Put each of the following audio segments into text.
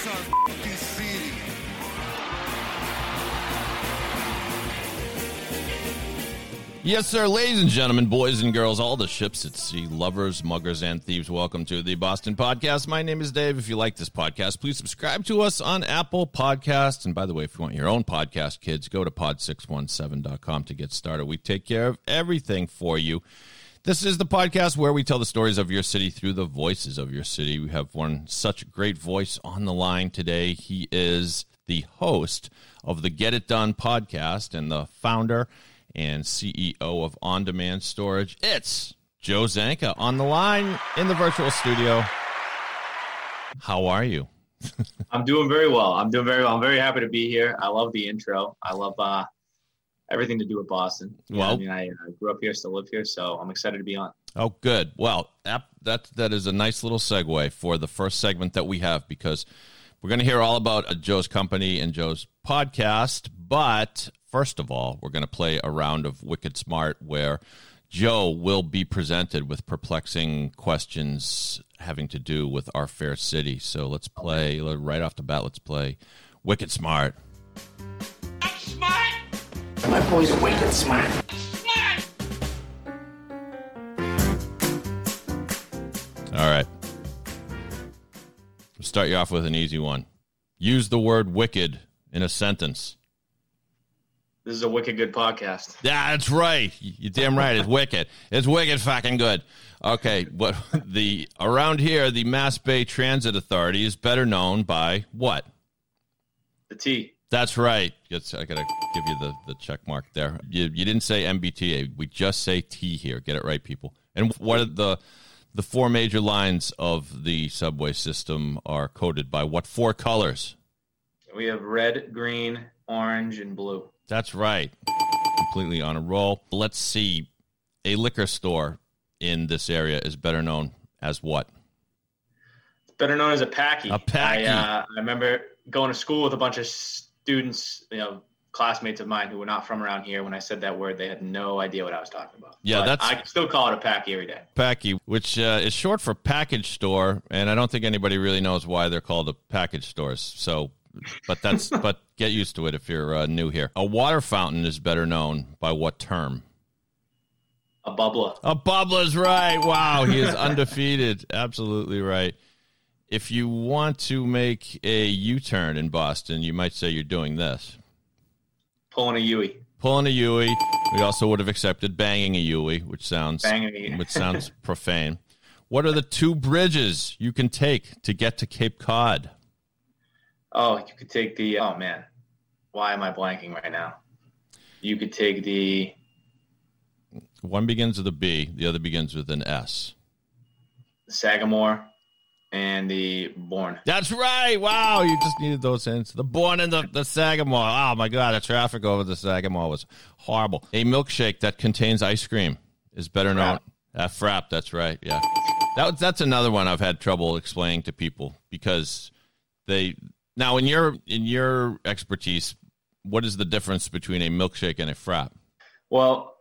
City. Yes, sir, ladies and gentlemen, boys and girls, all the ships at sea, lovers, muggers, and thieves, welcome to the Boston Podcast. My name is Dave. If you like this podcast, please subscribe to us on Apple Podcasts. And by the way, if you want your own podcast, kids, go to pod617.com to get started. We take care of everything for you. This is the podcast where we tell the stories of your city through the voices of your city. We have one such great voice on the line today. He is the host of the Get It Done podcast and the founder and CEO of On Demand Storage. It's Joe Zanca on the line in the virtual studio. How are you? I'm doing very well. I'm doing very well. I'm very happy to be here. I love the intro. I love uh, everything to do with Boston. You know, Well- I mean, I, I grew up here, still live here, so I'm excited to be on. Oh, good. Well, that that that is a nice little segue for the first segment that we have because we're going to hear all about uh, Joe's company and Joe's podcast. But first of all, we're going to play a round of Wicked Smart where Joe will be presented with perplexing questions having to do with our fair city. So let's play right off the bat. Let's play Wicked Smart. My boy's wicked smart. All right. We'll start you off with an easy one. Use the word wicked in a sentence. This is a wicked good podcast. Yeah, that's right. You're damn right. It's wicked. It's wicked fucking good. Okay, what the around here, the Mass Bay Transit Authority is better known by what? The T. That's right. I gotta give you the, the check mark there. You, you didn't say MBTA. We just say T here. Get it right, people. And what are the the four major lines of the subway system are coded by what four colors? We have red, green, orange, and blue. That's right. Completely on a roll. Let's see. A liquor store in this area is better known as what? It's better known as a packy. A packy. I, uh, I remember going to school with a bunch of students, you know, classmates of mine who were not from around here. When I said that word, they had no idea what I was talking about. Yeah, But that's- I still call it a packy every day. Packy, which uh, is short for package store, and I don't think anybody really knows why they're called a package stores. So, but that's but get used to it if you're uh, new here. A water fountain is better known by what term? A bubbler. A bubbler's right. Wow, he is undefeated. Absolutely right. If you want to make a U-turn in Boston, you might say you're doing this. Pulling a Yui. Pulling a Yui. We also would have accepted banging a Yui, which sounds which sounds profane. What are the two bridges you can take to get to Cape Cod? Oh, you could take the. Oh man, why am I blanking right now? You could take the. One begins with a B, the other begins with an S. Sagamore and the Bourne. That's right. Wow, you just needed those hints. The Bourne and the, the Sagamore. Oh my God, the traffic over the Sagamore was horrible. A milkshake that contains ice cream is better known. Uh, frap. That's right. Yeah, that that's another one I've had trouble explaining to people because they now in your in your expertise, what is the difference between a milkshake and a frap? Well,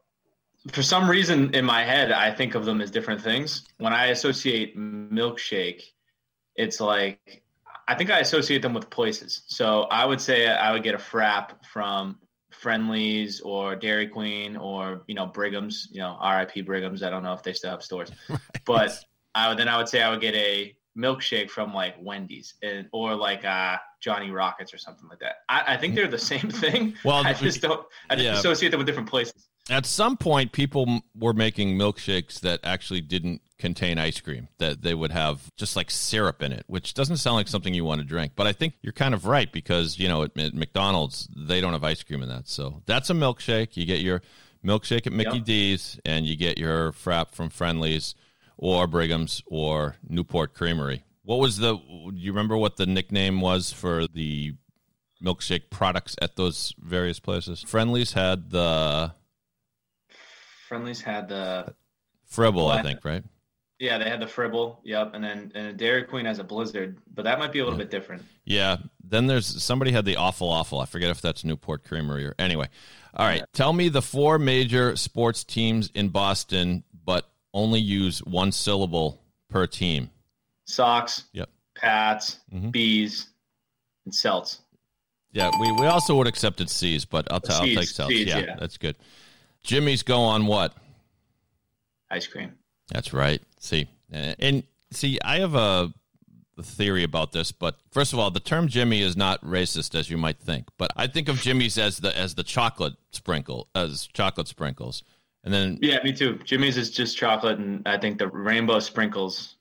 for some reason in my head, I think of them as different things. When I associate milkshake, it's like I think I associate them with places. So I would say I would get a frap from Friendlies or Dairy Queen or you know Brigham's. You know, R.I.P. Brigham's. I don't know if they still have stores, but I would then I would say I would get a milkshake from like Wendy's and or like uh, Johnny Rockets or something like that. I, I think they're the same thing. Well, I just don't. I just yeah. associate them with different places. At some point, people were making milkshakes that actually didn't contain ice cream, that they would have just like syrup in it, which doesn't sound like something you want to drink. But I think you're kind of right because, you know, at, at McDonald's, they don't have ice cream in that. So that's a milkshake. You get your milkshake at Mickey Yep. D's and you get your frap from Friendlies or Brigham's or Newport Creamery. What was the? Do you remember what the nickname was for the milkshake products at those various places? Friendlies had the Friendlies had the Fribble, I think, right? Yeah, they had the Fribble. Yep, and then and Dairy Queen has a Blizzard, but that might be a little Yeah. bit different. Yeah. Then there's somebody had the awful awful. I forget if that's Newport Creamery or anyway. All right. Tell me the four major sports teams in Boston, but only use one syllable per team. Sox, Yep. Pats, Mhm. Bees, and Celts. Yeah, we, we also would accepted C's, but I'll, t- I'll take Celts. C's, yeah, yeah. that's good. Jimmy's go on what? Ice cream. That's right. See, and, see, I have a, theory about this, but first of all, the term Jimmy is not racist as you might think. But I think of Jimmy's as the as the chocolate sprinkle as chocolate sprinkles, and then Yeah, me too. Jimmy's is just chocolate, and I think the rainbow sprinkles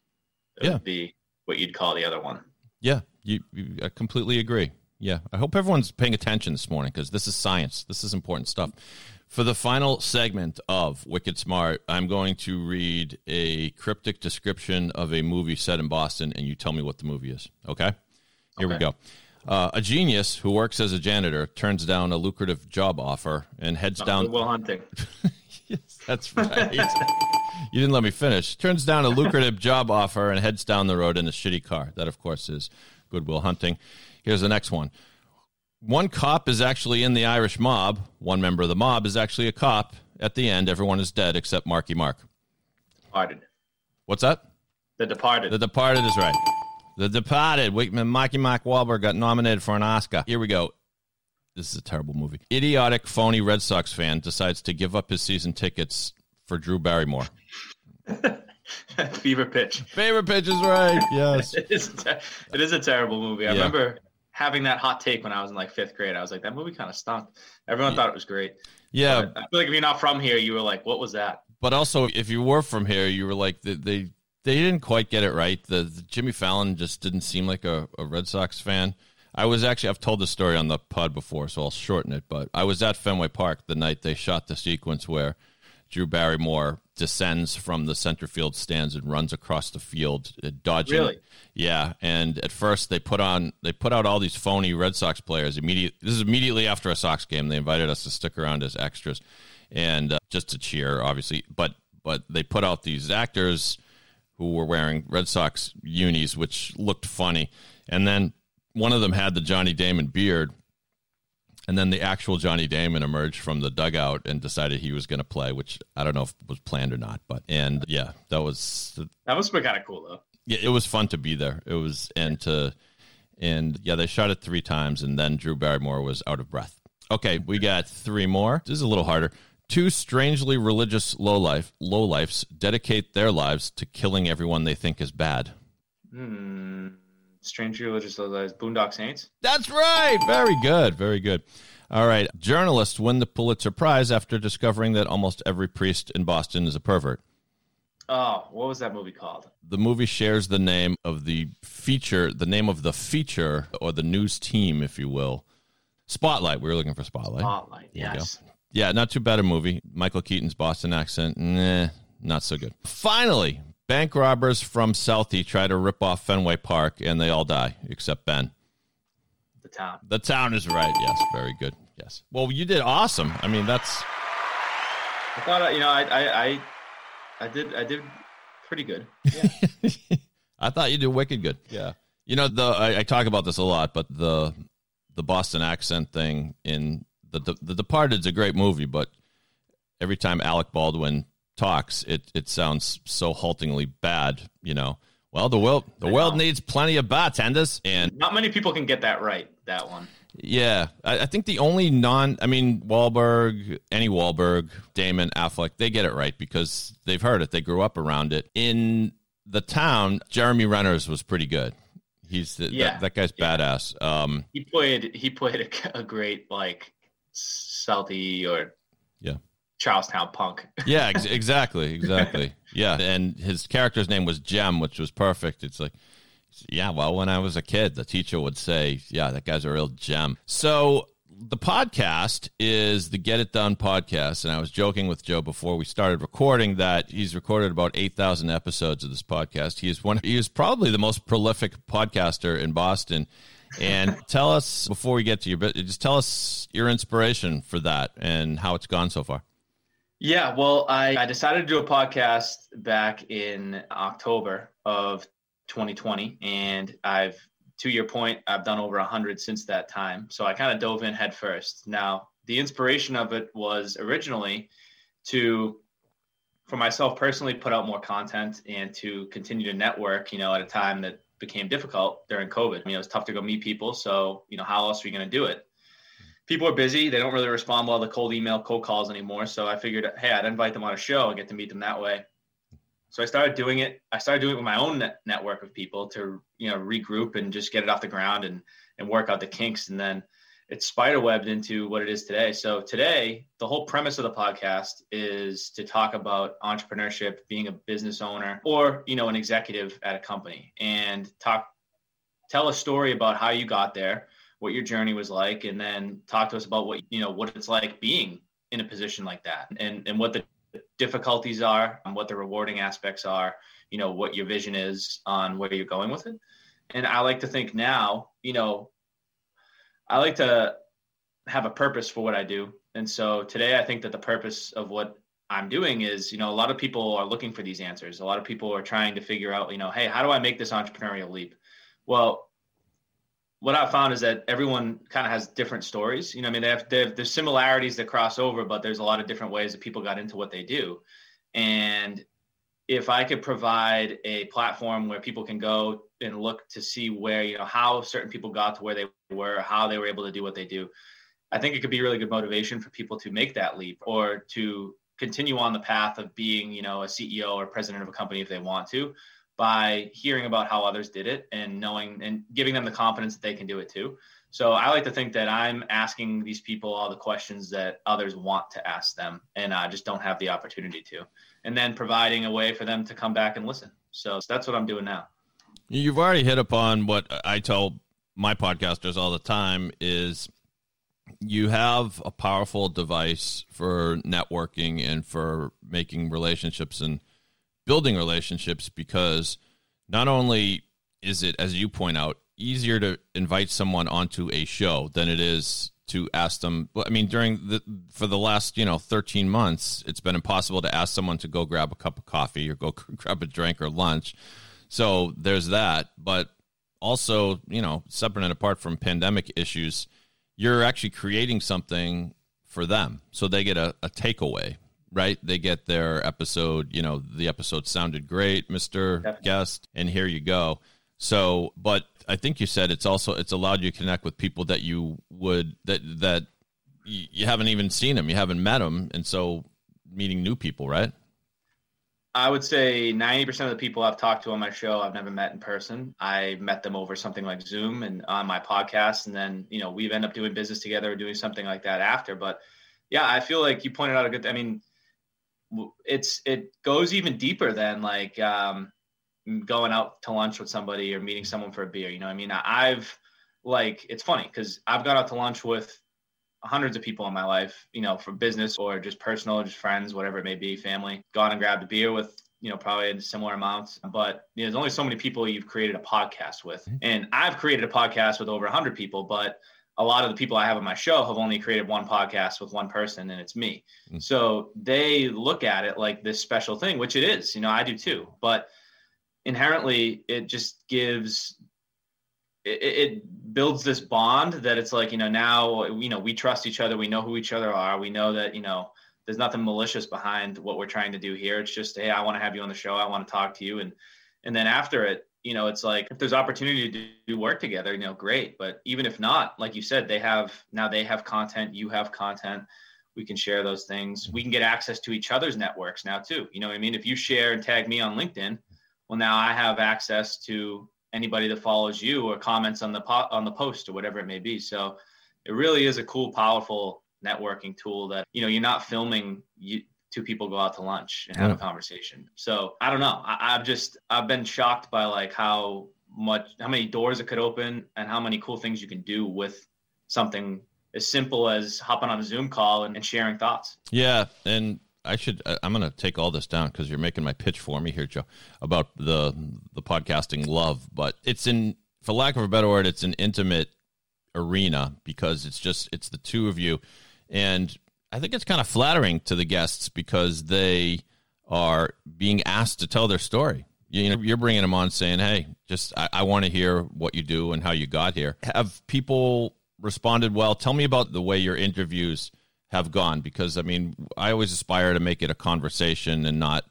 would Yeah. be what you'd call the other one. yeah, you, you I completely agree. Yeah, I hope everyone's paying attention this morning because this is science. This is important stuff. For the final segment of Wicked Smart, I'm going to read a cryptic description of a movie set in Boston, and you tell me what the movie is. Okay? Here we go. Uh, a genius who works as a janitor turns down a lucrative job offer and heads down. Will Hunting. yes, that's right. you didn't let me finish. Turns down a lucrative job offer and heads down the road in a shitty car. That, of course, is Good Will Hunting. Here's the next one. One cop is actually in the Irish mob. One member of the mob is actually a cop. At the end, everyone is dead except Marky Mark. Departed. What's that? The Departed. The Departed is right. The Departed. Wakeman, Marky Mark Wahlberg got nominated for an Oscar. Here we go. This is a terrible movie. Idiotic, phony Red Sox fan decides to give up his season tickets for Drew Barrymore. Fever Pitch. Favorite pitch is right. Yes. It is, a ter- it is a terrible movie. I Yeah. remember having that hot take when I was in like fifth grade. I was like, that movie kind of stunk. Everyone thought it was great. Yeah, But I feel like if you're not from here, you were like, what was that? but also if you were from here, you were like they they, they didn't quite get it right. The, the Jimmy Fallon just didn't seem like a, a Red Sox fan. I was actually I've told this story on the pod before, so I'll shorten it. But I was at Fenway Park the night they shot the sequence where Drew Barrymore descends from the center field stands and runs across the field, uh, dodging. Really? Yeah, and at first they put on they put out all these phony Red Sox players. Immediate this is immediately after a Sox game. They invited us to stick around as extras, and uh, just to cheer, obviously. But but they put out these actors who were wearing Red Sox unis, which looked funny, and then one of them had the Johnny Damon beard. And then the actual Johnny Damon emerged from the dugout and decided he was going to play, which I don't know if was planned or not. But and yeah, that was That was kind of cool though. yeah, it was fun to be there. It was and to and yeah, they shot it three times, and then Drew Barrymore was out of breath. Okay, we got three more. This is a little harder. Two strangely religious low life low lifes dedicate their lives to killing everyone they think is bad. Hmm. Strange Religious Lives, Boondock Saints. That's right. Very good. Very good. All right. Journalists win the Pulitzer Prize after discovering that almost every priest in Boston is a pervert. Oh, what was that movie called? The movie shares the name of the feature, the name of the feature or the news team, if you will. Spotlight. We were looking for Spotlight. Spotlight. There. Yes. Yeah, not too bad a movie. Michael Keaton's Boston accent, nah, not so good. Finally, bank robbers from Southie try to rip off Fenway Park, and they all die except Ben. The town. The town is right. Yes, very good. Yes. Well, you did awesome. I mean, that's I thought you know I I I, I did I did pretty good. Yeah. I thought you did wicked good. Yeah. You know, the I, I talk about this a lot, but the the Boston accent thing in the the, the Departed's a great movie, but every time Alec Baldwin talks, it it sounds so haltingly bad. You know. Well, the world the world needs plenty of bartenders, and Not many people can get that right. That one. Yeah, I, I think the only non, I mean, Wahlberg, any Wahlberg, Damon, Affleck, they get it right because they've heard it. They grew up around it. In the town, Jeremy Renner's was pretty good. He's the, Yeah, that, that guy's yeah. badass. Um, He played he played a, a great like Southie or. Charlestown punk. yeah, ex- exactly, exactly. Yeah, and his character's name was Jem, which was perfect. It's like, yeah, well, when I was a kid, the teacher would say, "Yeah, that guy's a real gem." So the podcast is the Get It Done podcast, and I was joking with Joe before we started recording that he's recorded about eight thousand episodes of this podcast. He is one. He is probably the most prolific podcaster in Boston. And tell us before we get to your bit, just tell us your inspiration for that and how it's gone so far. Yeah, well, I, I decided to do a podcast back in October of 2020, and I've to your point, I've done over 100 since that time. So I kind of dove in head first. Now, the inspiration of it was originally to, for myself personally, put out more content and to continue to network, you know, at a time that became difficult during COVID. You know, it's tough to go meet people. So, you know, how else are you going to do it? People are busy. They don't really respond well to cold email, cold calls anymore. So I figured, hey, I'd invite them on a show and get to meet them that way. So I started doing it. I started doing it with my own net network of people to, you know, regroup and just get it off the ground and and work out the kinks. And then it's spiderwebbed into what it is today. So today, the whole premise of the podcast is to talk about entrepreneurship, being a business owner, or you know, an executive at a company, and talk, tell a story about how you got there, what your journey was like, and then talk to us about what you know, what it's like being in a position like that, and and what the difficulties are and what the rewarding aspects are you know what your vision is on where you're going with it. And i like to think now you know i like to have a purpose for what i do. And so today i think that the purpose of what i'm doing is you know a lot of people are looking for these answers. A lot of people are trying to figure out you know hey how do i make this entrepreneurial leap? Well what I found is that everyone kind of has different stories. You know, I mean, they have, they have there's similarities that cross over, but there's a lot of different ways that people got into what they do. And if I could provide a platform where people can go and look to see where you know how certain people got to where they were, how they were able to do what they do, I think it could be really good motivation for people to make that leap or to continue on the path of being you know a CEO or president of a company if they want to by hearing about how others did it and knowing and giving them the confidence that they can do it too. So I like to think that I'm asking these people all the questions that others want to ask them and I just don't have the opportunity to. And then providing a way for them to come back and listen. So that's what I'm doing now. You've already hit upon what I tell my podcasters all the time is you have a powerful device for networking and for making relationships and building relationships because not only is it, as you point out, easier to invite someone onto a show than it is to ask them i mean during the for the last you know 13 months it's been impossible to ask someone to go grab a cup of coffee or go grab a drink or lunch. So there's that. But also you know separate and apart from pandemic issues you're actually creating something for them. So they get a, a takeaway right? They get their episode, you know, the episode sounded great, Mr. Yep. Guest, and here you go. So, but I think you said it's also it's allowed you to connect with people that you would that that you haven't even seen them, you haven't met them, and so meeting new people, right? I would say 90% of the people I've talked to on my show, I've never met in person. I met them over something like Zoom and on my podcast. And then, you know, we've ended up doing business together or doing something like that after. But yeah, I feel like you pointed out a good, I mean, it's it goes even deeper than like um, going out to lunch with somebody or meeting someone for a beer. You know, I mean, I've like it's funny because I've gone out to lunch with hundreds of people in my life, you know, for business or just personal, just friends, whatever it may be, family. Gone and grabbed a beer with, you know, probably in similar amounts. But you know, there's only so many people you've created a podcast with, mm-hmm. and I've created a podcast with over 100 people, but a lot of the people I have on my show have only created one podcast with one person, and it's me. Mm-hmm. So they look at it like this special thing, which it is. You know, I do too. But inherently, it just gives it, it builds this bond that it's like you know now you know we trust each other, we know who each other are, we know that you know there's nothing malicious behind what we're trying to do here. It's just hey, I want to have you on the show, I want to talk to you, and and then after it you know, it's like if there's opportunity to do work together, you know, great. But even if not, like you said, they have now they have content, you have content. We can share those things. We can get access to each other's networks now too. You know what I mean? If you share and tag me on LinkedIn, well, now I have access to anybody that follows you or comments on the po- on the post or whatever it may be. So it really is a cool, powerful networking tool that you know you're not filming you two people go out to lunch and have yeah. a conversation. So I don't know. I, I've just I've been shocked by like how much how many doors it could open and how many cool things you can do with something as simple as hopping on a Zoom call and, and sharing thoughts. Yeah, and I should. I'm going to take all this down because you're making my pitch for me here, Joe, about the the podcasting love. But it's in, for lack of a better word, it's an intimate arena because it's just it's the two of you, and I think it's kind of flattering to the guests because they are being asked to tell their story. You know, you're bringing them on saying, "Hey, just I, I want to hear what you do and how you got here." Have people responded well? Tell me about the way your interviews have gone because I mean, I always aspire to make it a conversation and not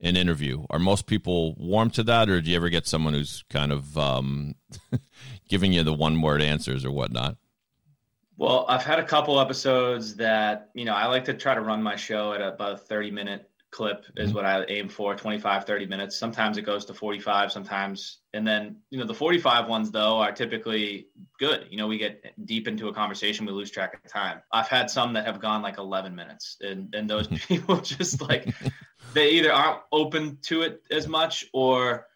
an interview. Are most people warm to that, or do you ever get someone who's kind of um, giving you the one word answers or whatnot? Well, I've had a couple episodes that, you know, I like to try to run my show at about a 30 minute clip is mm-hmm. what I aim for 25, 30 minutes. Sometimes it goes to 45, sometimes. And then, you know, the 45 ones, though, are typically good. You know, we get deep into a conversation, we lose track of time. I've had some that have gone like 11 minutes, and, and those mm-hmm. people just like, they either aren't open to it as much or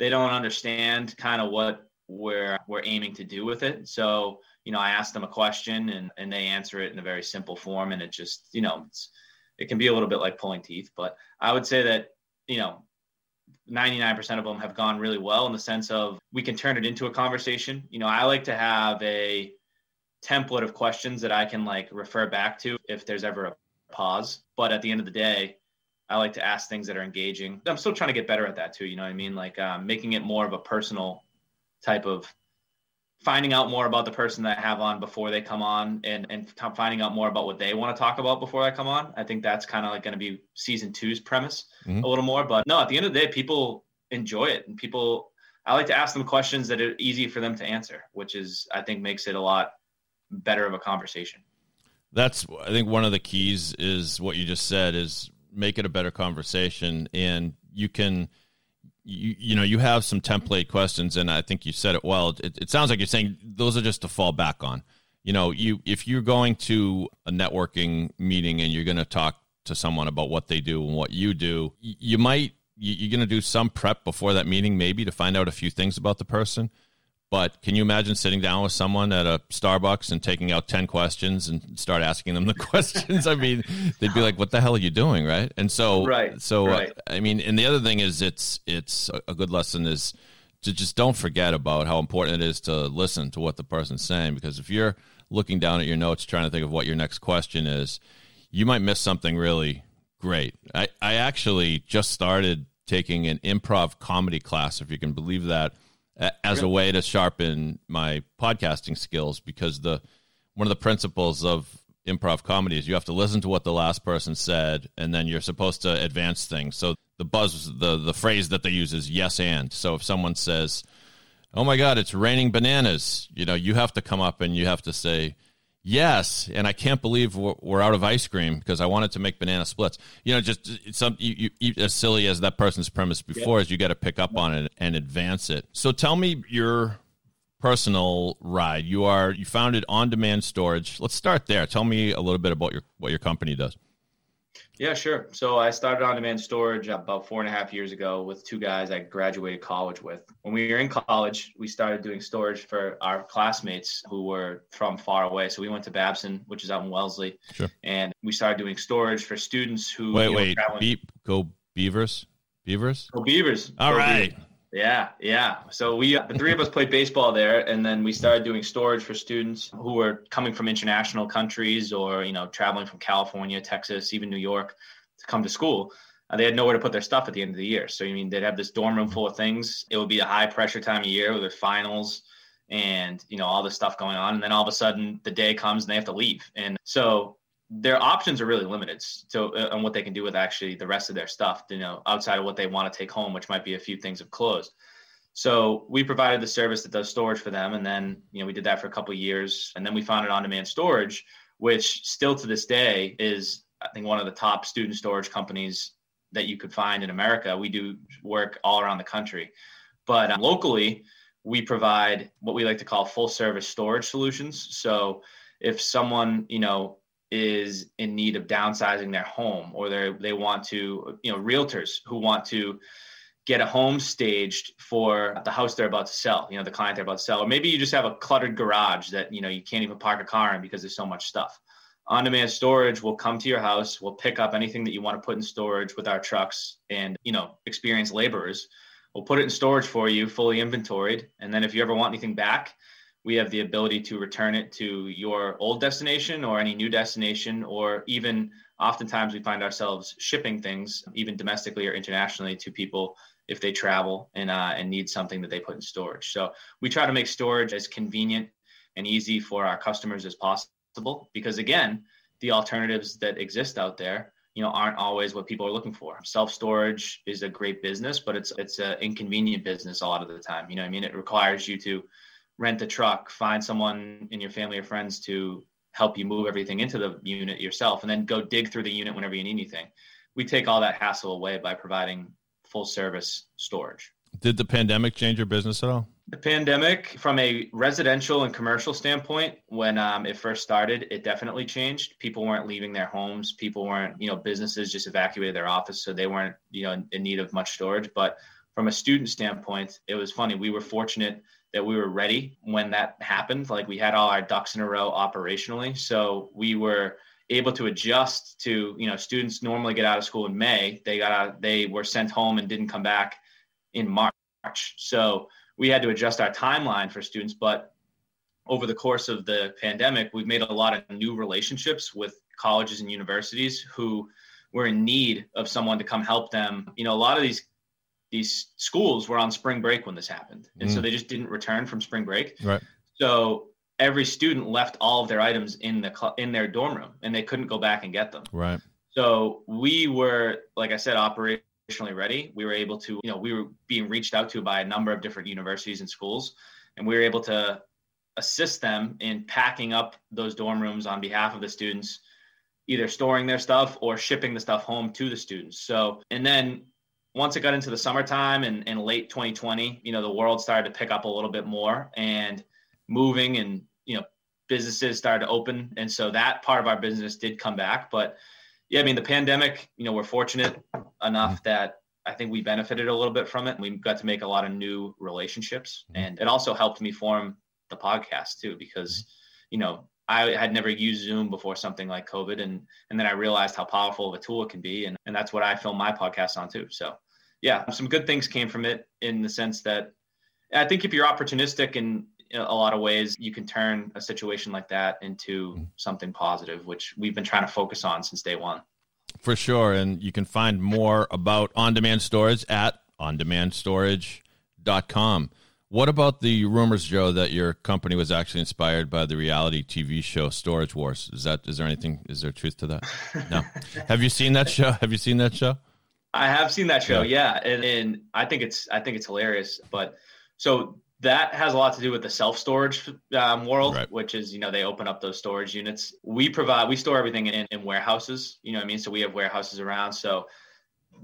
they don't understand kind of what we're we're aiming to do with it. So, you know, I ask them a question and, and they answer it in a very simple form. And it just, you know, it's, it can be a little bit like pulling teeth, but I would say that, you know, 99% of them have gone really well in the sense of we can turn it into a conversation. You know, I like to have a template of questions that I can like refer back to if there's ever a pause. But at the end of the day, I like to ask things that are engaging. I'm still trying to get better at that too. You know what I mean? Like um, making it more of a personal type of finding out more about the person that I have on before they come on and, and finding out more about what they want to talk about before I come on. I think that's kind of like going to be season two's premise Mhm. a little more. But no, at the end of the day, people enjoy it and people, I like to ask them questions that are easy for them to answer, which is, I think makes it a lot better of a conversation. That's I think one of the keys is what you just said is make it a better conversation and you can you, you know you have some template questions and I think you said it well. It, it sounds like you're saying those are just to fall back on. You know you if you're going to a networking meeting and you're going to talk to someone about what they do and what you do you might you- you're going to do some prep before that meeting maybe to find out a few things about the person but can you imagine sitting down with someone at a Starbucks and taking out 10 questions and start asking them the questions? I mean, they'd be like, what the hell are you doing? Right. And so, Right, so, uh, right. I mean, and the other thing is it's, it's a- good lesson is to just don't forget about how important it is to listen to what the person's saying. Because if you're looking down at your notes, trying to think of what your next question is, you might miss something really great. I, I actually just started taking an improv comedy class, if you can believe that, as a way to sharpen my podcasting skills because the one of the principles of improv comedy is you have to listen to what the last person said and then you're supposed to advance things. So the buzz the the phrase that they use is yes and. So if someone says, "Oh my god, it's raining bananas." You know, you have to come up and you have to say, "Yes, and I can't believe we're, we're out of ice cream because I wanted to make banana splits." You know, just it's some you, you, as silly as that person's premise before is you got to pick up on it and advance it. So tell me your personal ride. You are you founded on demand storage. Let's start there. Tell me a little bit about your what your company does. Yeah, sure. So I started on demand storage about four and a half years ago with two guys I graduated college with. When we were in college, we started doing storage for our classmates who were from far away. So we went to Babson, which is out in Wellesley, Sure. and we started doing storage for students who Wait, wait. traveling- Beep, go Beavers. Beavers. Go Beavers. All Go right. Beavers. Yeah, yeah. So we, the three of us played baseball there, and then we started doing storage for students who were coming from international countries or you know traveling from California, Texas, even New York to come to school. Uh, they had nowhere to put their stuff at the end of the year. So I mean, they'd have this dorm room full of things. It would be a high pressure time of year with their finals and you know all this stuff going on, and then all of a sudden the day comes and they have to leave, and so their options are really limited so uh, on what they can do with actually the rest of their stuff you know outside of what they want to take home which might be a few things of clothes so we provided the service that does storage for them and then you know we did that for a couple years and then we founded on demand storage which still to this day is i think one of the top student storage companies that you could find in america. We do work all around the country. But um, locally we provide what we like to call full service storage solutions. So if someone you know is in need of downsizing their home or they they want to you know realtors who want to get a home staged for the house they're about to sell, you know, the client they're about to sell. Or maybe you just have a cluttered garage that, you know, you can't even park a car in because there's so much stuff. On demand storage will come to your house, we'll pick up anything that you want to put in storage with our trucks and, you know, experienced laborers. We'll put it in storage for you, fully inventoried. And then if you ever want anything back, we have the ability to return it to your old destination or any new destination, or even oftentimes we find ourselves shipping things, even domestically or internationally, to people if they travel and uh, and need something that they put in storage. So we try to make storage as convenient and easy for our customers as possible, because again, the alternatives that exist out there you know aren't always what people are looking for. Self storage is a great business but it's it's an inconvenient business a lot of the time. You know i mean? It requires you to rent a truck find someone in your family or friends to help you move everything into the unit yourself and then go dig through the unit whenever you need anything we take all that hassle away by providing full service storage Did the pandemic change your business at all? the pandemic, from a residential and commercial standpoint, when um, it first started, it definitely changed. People weren't leaving their homes. People weren't, you know, businesses just evacuated their office, so they weren't, you know, in, in need of much storage. But from a student standpoint, it was funny. We were fortunate that we were ready when that happened. Like we had all our ducks in a row operationally, so we were able to adjust to, you know, students normally get out of school in May. They got out, they were sent home and didn't come back in March. So we had to adjust our timeline for students but over the course of the pandemic we've made a lot of new relationships with colleges and universities who were in need of someone to come help them you know a lot of these these schools were on spring break when this happened and so mm. they just didn't return from spring break Right. so every student left all of their items in the cl- in their dorm room and they couldn't go back and get them Right. so we were, like I said, operationally ready. We were able to, you know, we were being reached out to by a number of different universities and schools, and we were able to assist them in packing up those dorm rooms on behalf of the students, either storing their stuff or shipping the stuff home to the students. So, and then once it got into the summertime and, and late 2020, you know, the world started to pick up a little bit more and moving and, you know, businesses started to open. And so that part of our business did come back. But yeah, I mean, the pandemic, you know, we're fortunate enough mm-hmm. that I think we benefited a little bit from it. We got to make a lot of new relationships. Mm-hmm. And it also helped me form the podcast too, because, mm-hmm. you know, I had never used Zoom before something like COVID. And, and then I realized how powerful of a tool it can be. And, and that's what I film my podcast on too. So yeah, some good things came from it in the sense that I think if you're opportunistic in a lot of ways, you can turn a situation like that into mm. something positive, which we've been trying to focus on since day one. For sure. And you can find more about on demand storage at ondemandStorage.com. What about the rumors, Joe, that your company was actually inspired by the reality TV show Storage Wars? Is that is there anything is there truth to that? No. Have you seen that show? Have you seen that show? I have seen that show, yeah, and, and I think it's I think it's hilarious. But so that has a lot to do with the self storage um, world, Right. which is you know they open up those storage units. We provide we store everything in, in warehouses. You know what I mean? So we have warehouses around. So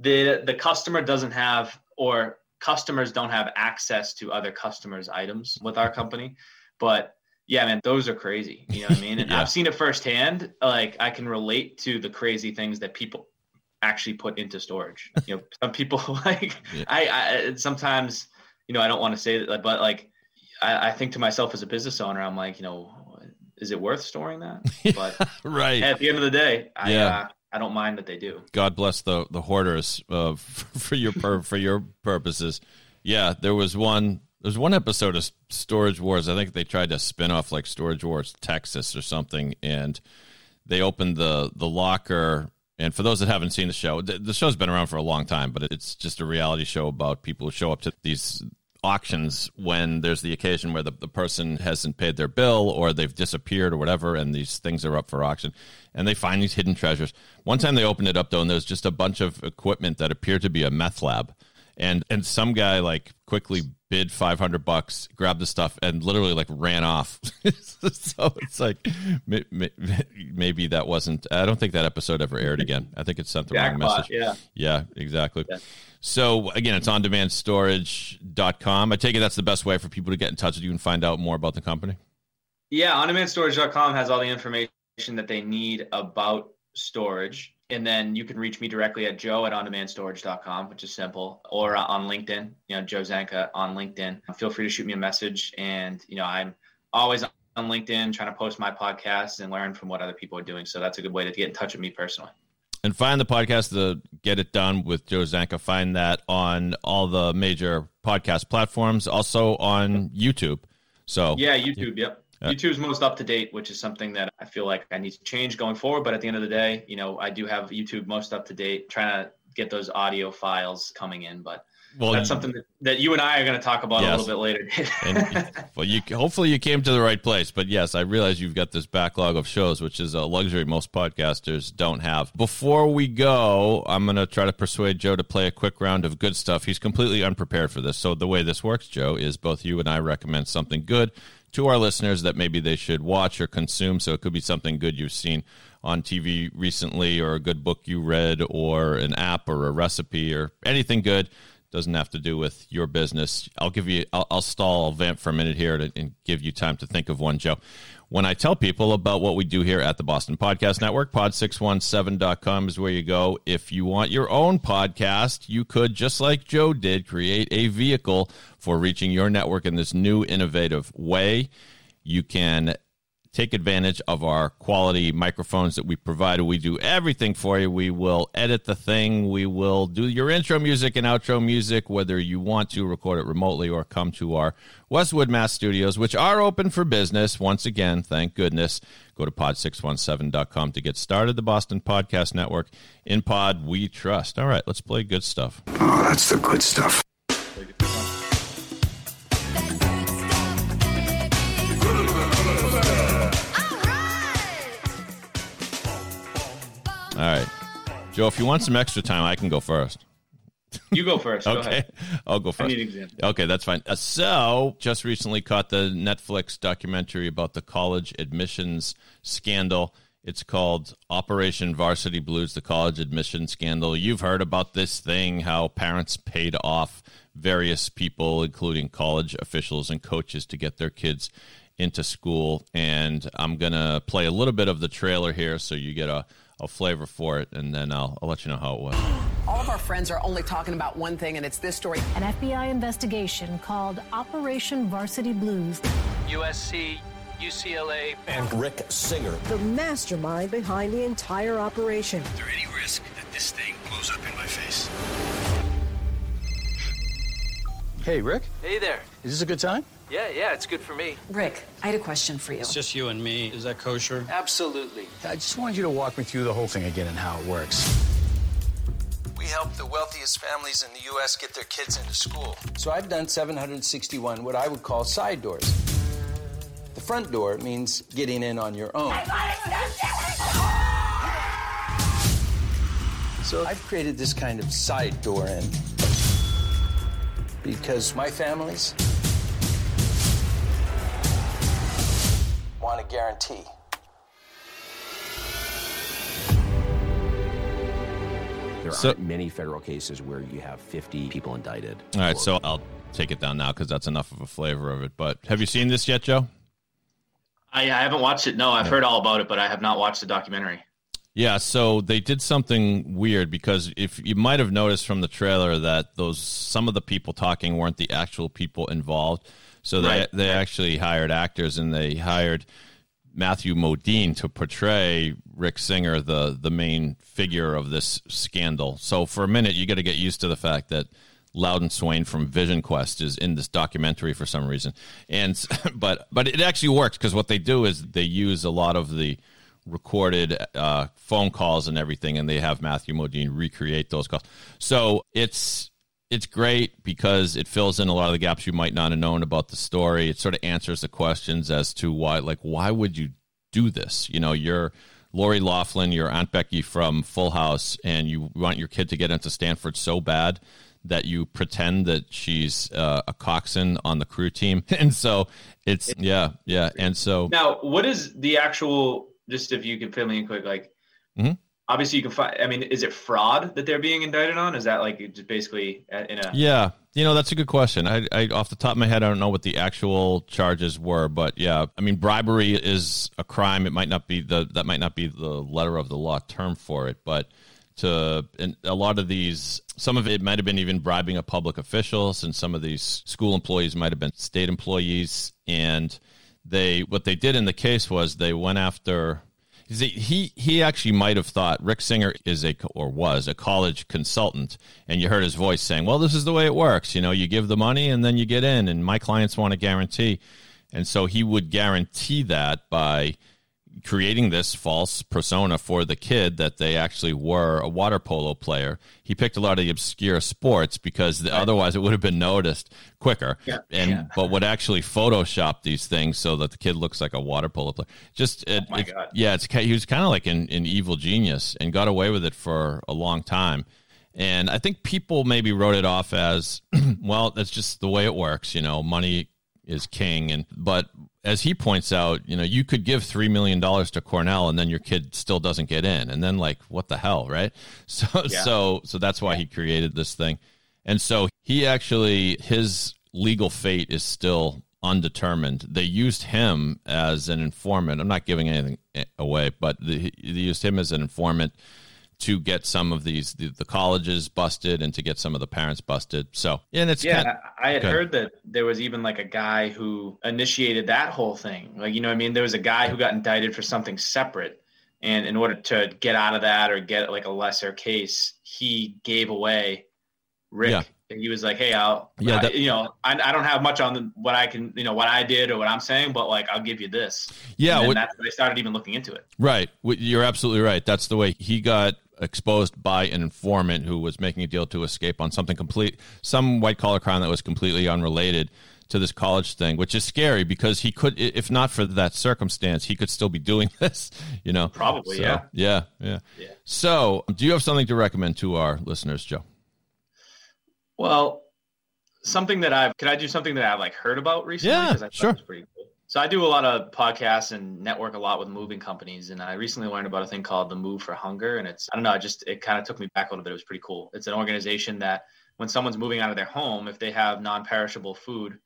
the the customer doesn't have or customers don't have access to other customers' items with our company, but yeah, man, those are crazy. You know what I mean? And Yeah. I've seen it firsthand. Like I can relate to the crazy things that people actually put into storage. You know, some people like Yeah. I, I sometimes, you know, I don't want to say that, but like I, I think to myself as a business owner, I'm like, you know, is it worth storing that? But right. at the end of the day, I Yeah. uh, I don't mind that they do. God bless the the hoarders uh, for your pur- for your purposes. Yeah, there was one. There's one episode of Storage Wars. I think they tried to spin off like Storage Wars Texas or something, and they opened the the locker. And for those that haven't seen the show, the, the show's been around for a long time, but it's just a reality show about people who show up to these auctions when there's the occasion where the, the person hasn't paid their bill or they've disappeared or whatever and these things are up for auction and they find these hidden treasures. One time they opened it up though and there's just a bunch of equipment that appeared to be a meth lab and and some guy like quickly bid 500 bucks grabbed the stuff and literally like ran off so it's like may- may- maybe that wasn't i don't think that episode ever aired again i think it sent the wrong message yeah. yeah, exactly. Yeah. So again, it's on demandstorage.com. I take it that's the best way for people to get in touch with you and find out more about the company. Yeah, ondemanstorage.com has all the information that they need about storage. And then you can reach me directly at joe at ondemandStorage.com, which is simple, or uh, on LinkedIn, you know, Joe Zanca on LinkedIn. Feel free to shoot me a message. And, you know, I'm always on LinkedIn trying to post my podcasts and learn from what other people are doing. So that's a good way to get in touch with me personally. And find the podcast, the Get It Done with Joe Zanca. Find that on all the major podcast platforms, also on YouTube. So yeah, YouTube. Yep. YouTube's most up to date, which is something that I feel like I need to change going forward. But at the end of the day, you know, I do have YouTube most up to date, trying to get those audio files coming in. But well, that's something that, that you and I are going to talk about yes. a little bit later. and, well, you hopefully you came to the right place, but yes, I realize you've got this backlog of shows, which is a luxury most podcasters don't have. Before we go, I'm going to try to persuade Joe to play a quick round of good stuff. He's completely unprepared for this, so the way this works, Joe, is both you and I recommend something good to our listeners that maybe they should watch or consume. So it could be something good you've seen on TV recently, or a good book you read, or an app, or a recipe, or anything good doesn't have to do with your business. I'll give you, I'll, I'll stall, I'll vamp for a minute here to, and give you time to think of one, Joe. When I tell people about what we do here at the Boston Podcast Network, pod617.com is where you go. If you want your own podcast, you could, just like Joe did, create a vehicle for reaching your network in this new innovative way. You can take advantage of our quality microphones that we provide. We do everything for you. We will edit the thing. We will do your intro music and outro music, whether you want to record it remotely or come to our Westwood Mass studios, which are open for business. Once again, thank goodness. Go to pod617.com to get started. The Boston Podcast Network. In pod, we trust. All right, let's play good stuff. Oh, that's the good stuff. All right. Joe, if you want some extra time, I can go first. You go first. okay. Go ahead. I'll go first. I need example. Okay, that's fine. Uh, so, just recently caught the Netflix documentary about the college admissions scandal. It's called Operation Varsity Blues, the college admission scandal. You've heard about this thing, how parents paid off various people, including college officials and coaches, to get their kids into school. And I'm going to play a little bit of the trailer here so you get a a flavor for it, and then I'll, I'll let you know how it was. All of our friends are only talking about one thing, and it's this story. An FBI investigation called Operation Varsity Blues. USC, UCLA, and Rick Singer. The mastermind behind the entire operation. Is there any risk that this thing blows up in my face? Hey, Rick. Hey there. Is this a good time? Yeah, yeah, it's good for me. Rick, I had a question for you. It's just you and me. Is that kosher? Absolutely. I just wanted you to walk me through the whole thing again and how it works. We help the wealthiest families in the U.S. get their kids into school. So I've done 761 what I would call side doors. The front door means getting in on your own. So I've created this kind of side door in because my families guarantee. There so, aren't many federal cases where you have 50 people indicted. All right, so I'll take it down now because that's enough of a flavor of it. But have you seen this yet, Joe? I, I haven't watched it. No, I've heard all about it, but I have not watched the documentary. Yeah, so they did something weird because if you might have noticed from the trailer that those some of the people talking weren't the actual people involved. So they right. they actually hired actors and they hired Matthew Modine to portray Rick Singer, the the main figure of this scandal. So for a minute, you got to get used to the fact that Loudon Swain from Vision Quest is in this documentary for some reason, and but but it actually works because what they do is they use a lot of the recorded uh, phone calls and everything, and they have Matthew Modine recreate those calls. So it's it's great because it fills in a lot of the gaps you might not have known about the story. It sort of answers the questions as to why, like, why would you do this? You know, you're Lori Loughlin, your Aunt Becky from Full House, and you want your kid to get into Stanford so bad that you pretend that she's uh, a coxswain on the crew team, and so it's yeah, yeah, and so now what is the actual? Just if you could fill me in quick, like. Mm-hmm obviously you can find. I mean, is it fraud that they're being indicted on? Is that like just basically uh, in a Yeah, you know that's a good question. I, I off the top of my head, I don't know what the actual charges were, but yeah, I mean bribery is a crime. It might not be the that might not be the letter of the law term for it, but to a lot of these, some of it might have been even bribing of public officials, and some of these school employees might have been state employees, and they what they did in the case was they went after he he actually might have thought Rick Singer is a or was a college consultant, and you heard his voice saying, "Well, this is the way it works. You know, you give the money and then you get in, and my clients want a guarantee." And so he would guarantee that by creating this false persona for the kid that they actually were a water polo player. He picked a lot of the obscure sports because the, otherwise it would have been noticed quicker. Yeah. And Yeah. but would actually Photoshop these things so that the kid looks like a water polo player. Just oh it, Oh my it- God. yeah, it's he was kind of like an, an evil genius and got away with it for a long time. And I think people maybe wrote it off as, well, that's just the way it works. You know, money is king. And but as he points out, you know, you could give three million dollars to Cornell, and then your kid still doesn't get in, and then like, what the hell, right? So Yeah. so so that's why he created this thing. And so he actually his legal fate is still undetermined. They used him as an informant. I'm not giving anything eh, away, but the, they used him as an informant to get some of these the, the colleges busted and to get some of the parents busted. So and it's yeah, kind- I I had heard that there was even like a guy who initiated that whole thing. Like, you know what I mean? There was a guy who got indicted for something separate. And in order to get out of that or get like a lesser case, he gave away Rick. Yeah. And he was like, Hey, I'll, Yeah, I- you know, I, I don't have much on the, what I can, you know, what I did or what I'm saying, but like, I'll give you this. Yeah, And what- that's when they started even looking into it. Right. You're absolutely right. That's the way he got exposed by an informant who was making a deal to escape on something complete, some white collar crime that was completely unrelated to this college thing, which is scary because he could, if not for that circumstance, he could still be doing this, you know? Probably, So, yeah. Yeah. Yeah. Yeah. So, do you have something to recommend to our listeners, Joe? Well, something that I've could I do something that I've like heard about recently? Yeah, sure. it was pretty. So I do a lot of podcasts and network a lot with moving companies, and I recently learned about a thing called the Move for Hunger, and it's I don't know, it just it kind of took me back a little bit. It was pretty cool. It's an organization that when someone's moving out of their home, if they have non-perishable food,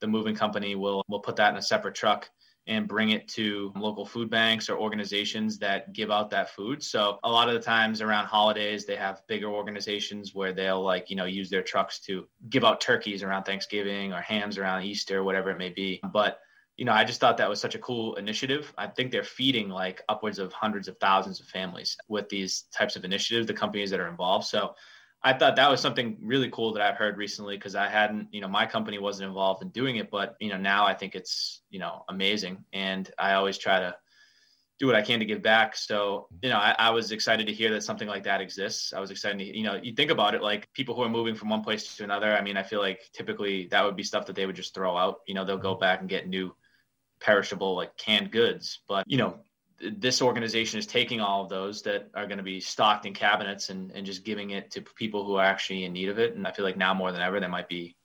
the moving company will will put that in a separate truck and bring it to local food banks or organizations that give out that food. So a lot of the times around holidays, they have bigger organizations where they'll like, you know, use their trucks to give out turkeys around Thanksgiving or hams around Easter, whatever it may be. But you know, I just thought that was such a cool initiative. I think they're feeding like upwards of hundreds of thousands of families with these types of initiatives, the companies that are involved. So I thought that was something really cool that I've heard recently because I hadn't, you know, my company wasn't involved in doing it, but you know, now I think it's, you know, amazing. And I always try to do what I can to give back. So, you know, I, I was excited to hear that something like that exists. I was excited to, you know, you think about it, like people who are moving from one place to another. I mean, I feel like typically that would be stuff that they would just throw out. You know, they'll go mm-hmm. back and get new perishable like canned goods. But, you know, this organization is taking all of those that are going to be stocked in cabinets and, and just giving it to people who are actually in need of it. And I feel like now more than ever, there might be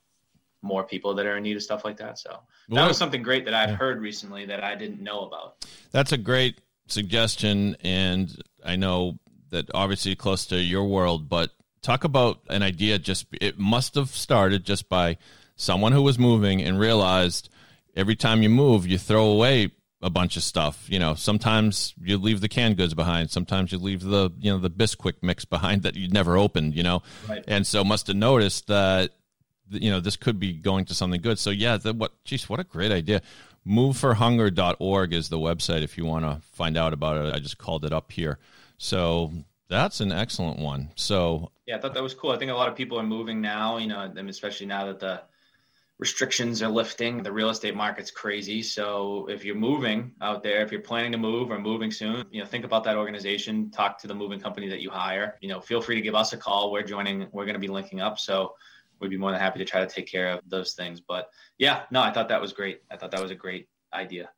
more people that are in need of stuff like that. So that was something great that I've heard recently that I didn't know about. That's a great suggestion, and I know that obviously close to your world, but talk about an idea. Just it must have started just by someone who was moving and realized every time you move, you throw away a bunch of stuff. You know, sometimes you leave the canned goods behind. Sometimes you leave the you know the Bisquick mix behind that you never opened. You know, Right. and so must have noticed that you know this could be going to something good so yeah the, what geez what a great idea moveforhunger.org is the website if you want to find out about it i just called it up here so that's an excellent one so Yeah, I thought that was cool. I think a lot of people are moving now, you know, especially now that the restrictions are lifting. The real estate market's crazy. So if you're moving out there, if you're planning to move or moving soon, you know, think about that organization, talk to the moving company that you hire. You know, feel free to give us a call. We're joining, we're going to be linking up. So we'd be more than happy to try to take care of those things. But yeah, no, I thought that was great. I thought that was a great idea.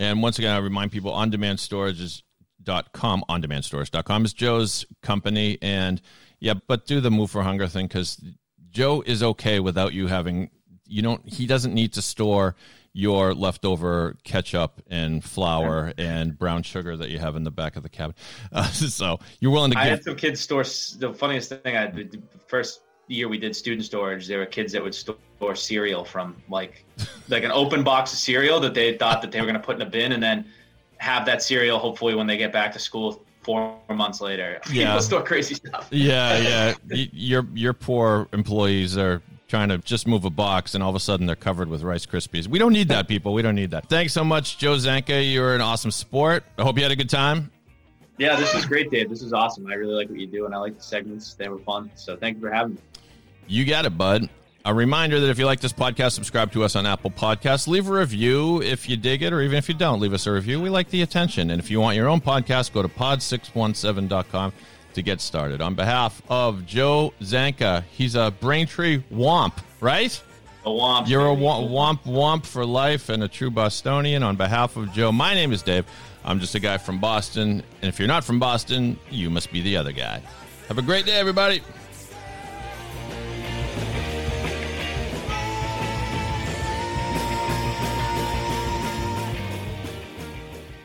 And once again, I remind people on demand storage is dot com on demand storage.com is joe's company and yeah but do the move for hunger thing because joe is okay without you having you don't he doesn't need to store your leftover ketchup and flour and brown sugar that you have in the back of the cabin. Uh, so you're willing to get I had some kids store. The funniest thing, I the first year we did student storage, there were kids that would store cereal from like like an open box of cereal that they thought that they were going to put in a bin, and then have that cereal hopefully when they get back to school four months later. Yeah. People store crazy stuff. yeah, yeah. Y- Your your poor employees are trying to just move a box, and all of a sudden they're covered with Rice Krispies. We don't need that, people. We don't need that. Thanks so much, Joe Zanca. You're an awesome sport. I hope you had a good time. Yeah, this is great, Dave. This is awesome. I really like what you do, and I like the segments. They were fun. So thank you for having me. You got it, bud. A reminder that if you like this podcast, subscribe to us on Apple Podcasts. Leave a review if you dig it, or even if you don't, leave us a review. We like the attention. And if you want your own podcast, go to pod617.com to get started. On behalf of Joe Zanca, he's a Braintree Womp, right? A womp. You're a womp, womp, womp for life and a true Bostonian. On behalf of Joe, my name is Dave. I'm just a guy from Boston. And if you're not from Boston, you must be the other guy. Have a great day, everybody.